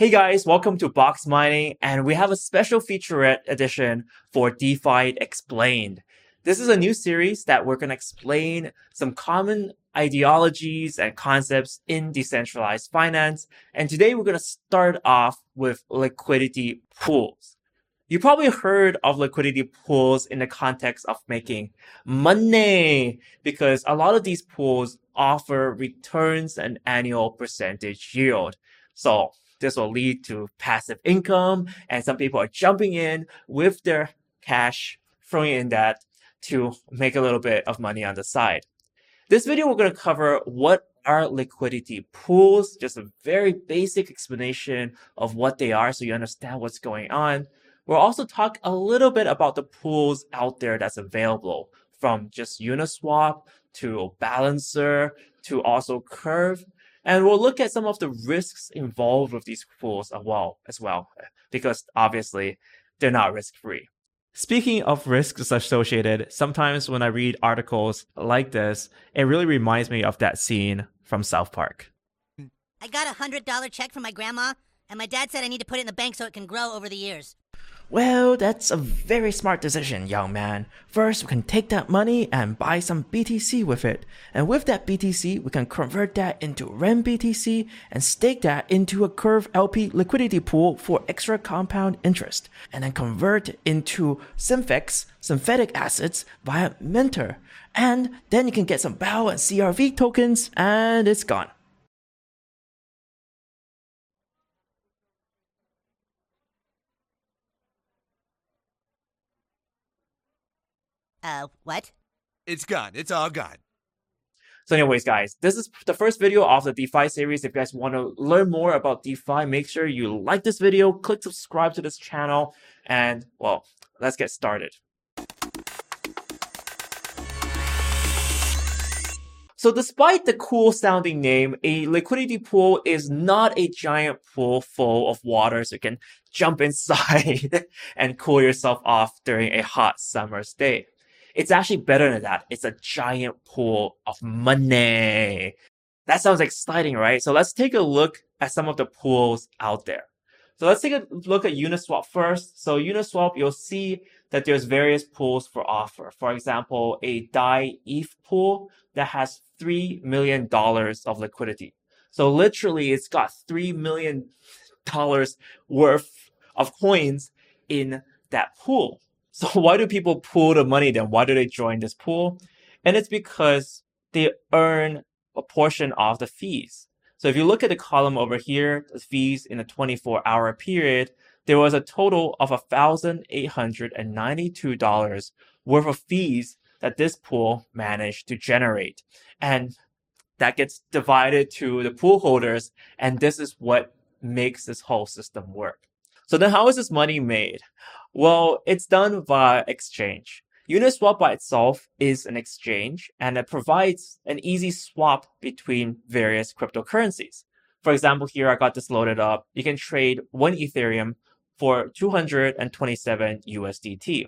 Hey guys, welcome to Box Mining, and we have a special featurette edition for DeFi Explained. This is a new series that we're going to explain some common ideologies and concepts in decentralized finance. And today we're going to start off with liquidity pools. You probably heard of liquidity pools in the context of making money because a lot of these pools offer returns and annual percentage yield. So this will lead to passive income and some people are jumping in with their cash, throwing in that to make a little bit of money on the side. This video, we're going to cover what are liquidity pools, just a very basic explanation of what they are so you understand what's going on. We'll also talk a little bit about the pools out there that's available from just Uniswap to Balancer to also Curve and we'll look at some of the risks involved with these pools as well, as well, because obviously they're not risk free. Speaking of risks associated, sometimes when I read articles like this, it really reminds me of that scene from South Park. I got a hundred dollar check from my grandma, and my dad said I need to put it in the bank so it can grow over the years. Well, that's a very smart decision, young man. First, we can take that money and buy some BTC with it. And with that BTC, we can convert that into REN BTC and stake that into a Curve LP liquidity pool for extra compound interest. And then convert into Synthetix, synthetic assets via Mintr. And then you can get some BAL and CRV tokens and it's gone. Uh, what? It's gone. It's all gone. So anyways, guys, this is the first video of the DeFi series. If you guys want to learn more about DeFi, make sure you like this video, click subscribe to this channel, and well, let's get started. So despite the cool sounding name, a liquidity pool is not a giant pool full of water so you can jump inside and cool yourself off during a hot summer's day. It's actually better than that. It's a giant pool of money. That sounds exciting, right? So let's take a look at some of the pools out there. So let's take a look at Uniswap first. So Uniswap, you'll see that there's various pools for offer. For example, a DAI ETH pool that has $3 million of liquidity. So literally it's got $3 million worth of coins in that pool. So why do people pool the money then? Why do they join this pool? And it's because they earn a portion of the fees. So if you look at the column over here, the fees in a 24 hour period, there was a total of $1,892 worth of fees that this pool managed to generate. And that gets divided to the pool holders. And this is what makes this whole system work. So then how is this money made? Well, it's done via exchange. Uniswap by itself is an exchange and it provides an easy swap between various cryptocurrencies. For example, here I got this loaded up. You can trade one Ethereum for 227 USDT.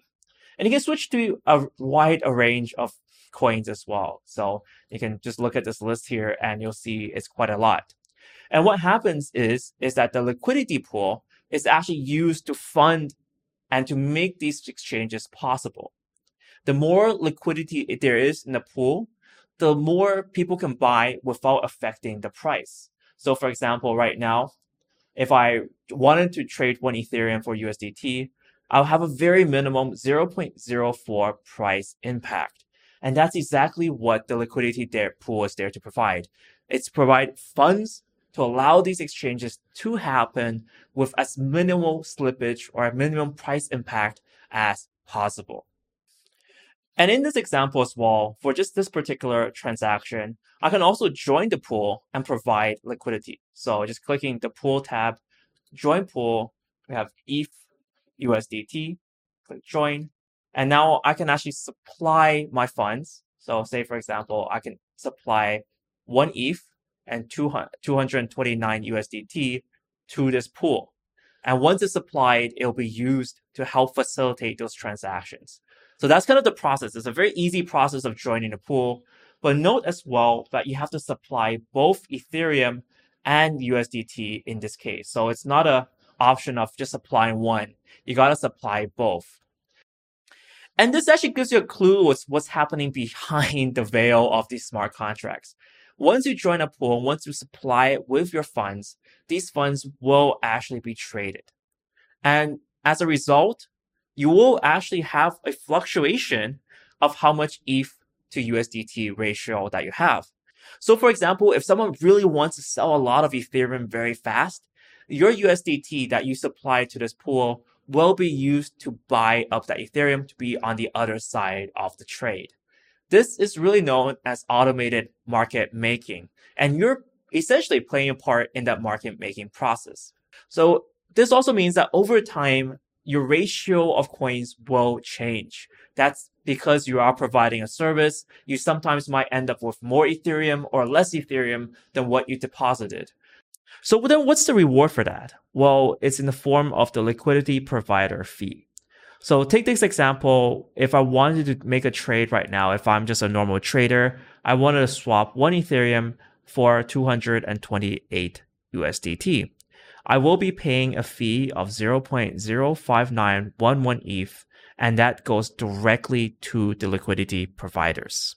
And you can switch to a wide range of coins as well. So you can just look at this list here and you'll see it's quite a lot. And what happens is, is that the liquidity pool is actually used to fund and to make these exchanges possible. The more liquidity there is in the pool, the more people can buy without affecting the price. So for example, right now, if I wanted to trade one Ethereum for USDT, I'll have a very minimum 0.04 price impact. And that's exactly what the liquidity there pool is there to provide. It's provide funds to allow these exchanges to happen with as minimal slippage or a minimum price impact as possible. And in this example as well, for just this particular transaction, I can also join the pool and provide liquidity. So just clicking the pool tab, join pool, we have ETH USDT, click join, and now I can actually supply my funds. So say for example, I can supply one ETH and 229 USDT to this pool. And once it's applied, it'll be used to help facilitate those transactions. So that's kind of the process. It's a very easy process of joining the pool. But note as well that you have to supply both Ethereum and USDT in this case. So it's not a option of just supplying one. You got to supply both. And this actually gives you a clue what's, what's happening behind the veil of these smart contracts. Once you join a pool, once you supply it with your funds, these funds will actually be traded. And as a result, you will actually have a fluctuation of how much ETH to USDT ratio that you have. So for example, if someone really wants to sell a lot of Ethereum very fast, your USDT that you supply to this pool will be used to buy up that Ethereum to be on the other side of the trade. This is really known as automated market making, and you're essentially playing a part in that market making process. So this also means that over time, your ratio of coins will change. That's because you are providing a service. You sometimes might end up with more Ethereum or less Ethereum than what you deposited. So then what's the reward for that? Well, it's in the form of the liquidity provider fee. So take this example. If I wanted to make a trade right now, if I'm just a normal trader, I wanted to swap one Ethereum for 228 USDT. I will be paying a fee of 0.05911 ETH, and that goes directly to the liquidity providers.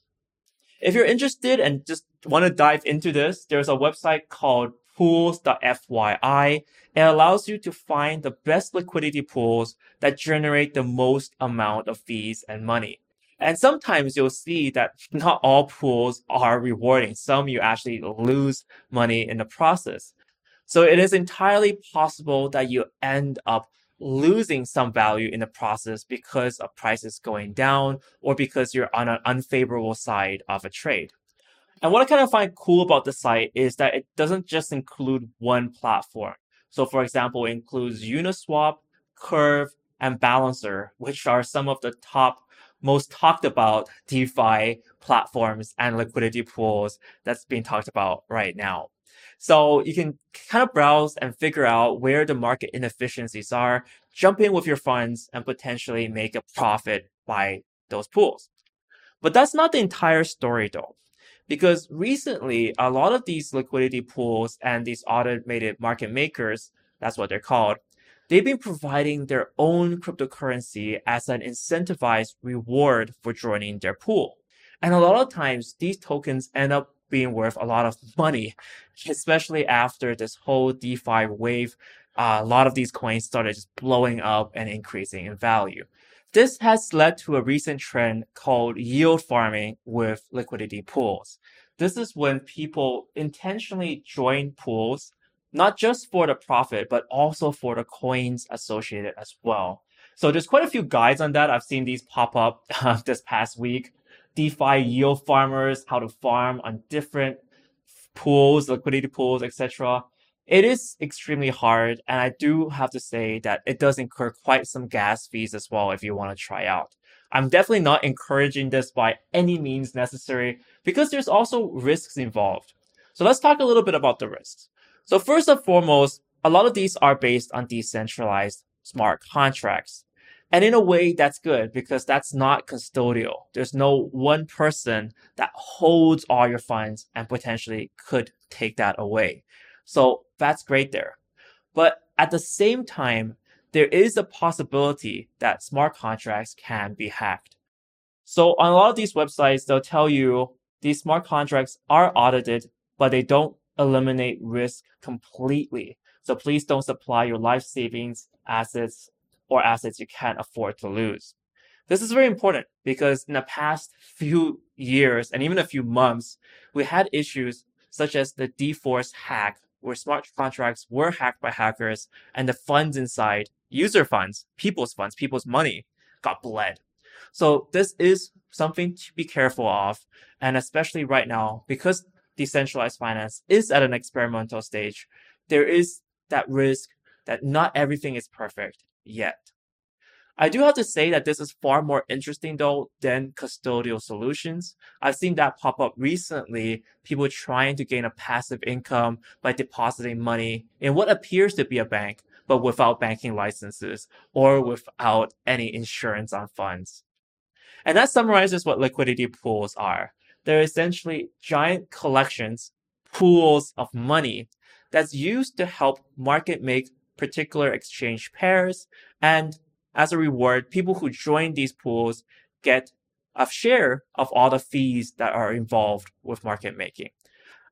If you're interested and just want to dive into this, there's a website called pools.fyi. It allows you to find the best liquidity pools that generate the most amount of fees and money. And sometimes you'll see that not all pools are rewarding. Some you actually lose money in the process. So it is entirely possible that you end up losing some value in the process because of prices going down or because you're on an unfavorable side of a trade. And what I kind of find cool about the site is that it doesn't just include one platform. So for example, it includes Uniswap, Curve, and Balancer, which are some of the top most talked about DeFi platforms and liquidity pools that's being talked about right now. So you can kind of browse and figure out where the market inefficiencies are, jump in with your funds and potentially make a profit by those pools. But that's not the entire story though. Because recently, a lot of these liquidity pools and these automated market makers, that's what they're called, they've been providing their own cryptocurrency as an incentivized reward for joining their pool. And a lot of times, these tokens end up being worth a lot of money, especially after this whole DeFi wave. Uh, a lot of these coins started just blowing up and increasing in value. This has led to a recent trend called yield farming with liquidity pools. This is when people intentionally join pools, not just for the profit, but also for the coins associated as well. So there's quite a few guides on that. I've seen these pop up uh, this past week. DeFi yield farmers, how to farm on different pools, liquidity pools, etc. It is extremely hard, and I do have to say that it does incur quite some gas fees as well if you want to try out. I'm definitely not encouraging this by any means necessary because there's also risks involved. So let's talk a little bit about the risks. So first and foremost, a lot of these are based on decentralized smart contracts. And in a way, that's good because that's not custodial. There's no one person that holds all your funds and potentially could take that away. So that's great there. But at the same time, there is a possibility that smart contracts can be hacked. So on a lot of these websites, they'll tell you these smart contracts are audited, but they don't eliminate risk completely. So please don't supply your life savings, assets, or assets you can't afford to lose. This is very important because in the past few years and even a few months, we had issues such as the DForce hack, where smart contracts were hacked by hackers and the funds inside, user funds, people's funds, people's money, got bled. So this is something to be careful of. And especially right now, because decentralized finance is at an experimental stage, there is that risk that not everything is perfect yet. I do have to say that this is far more interesting though than custodial solutions. I've seen that pop up recently, people trying to gain a passive income by depositing money in what appears to be a bank, but without banking licenses or without any insurance on funds. And that summarizes what liquidity pools are. They're essentially giant collections, pools of money that's used to help market make particular exchange pairs. And as a reward, people who join these pools get a share of all the fees that are involved with market making.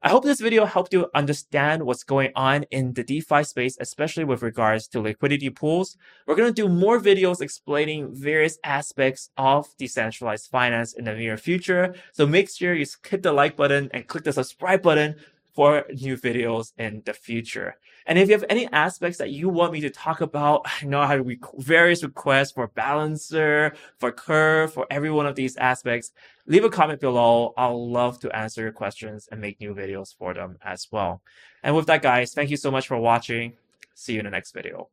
I hope this video helped you understand what's going on in the DeFi space, especially with regards to liquidity pools. We're going to do more videos explaining various aspects of decentralized finance in the near future. So make sure you hit the like button and click the subscribe button for new videos in the future. And if you have any aspects that you want me to talk about, I know I have various requests for balancer, for curve, for every one of these aspects. Leave a comment below. I'll love to answer your questions and make new videos for them as well. And with that, guys, thank you so much for watching. See you in the next video.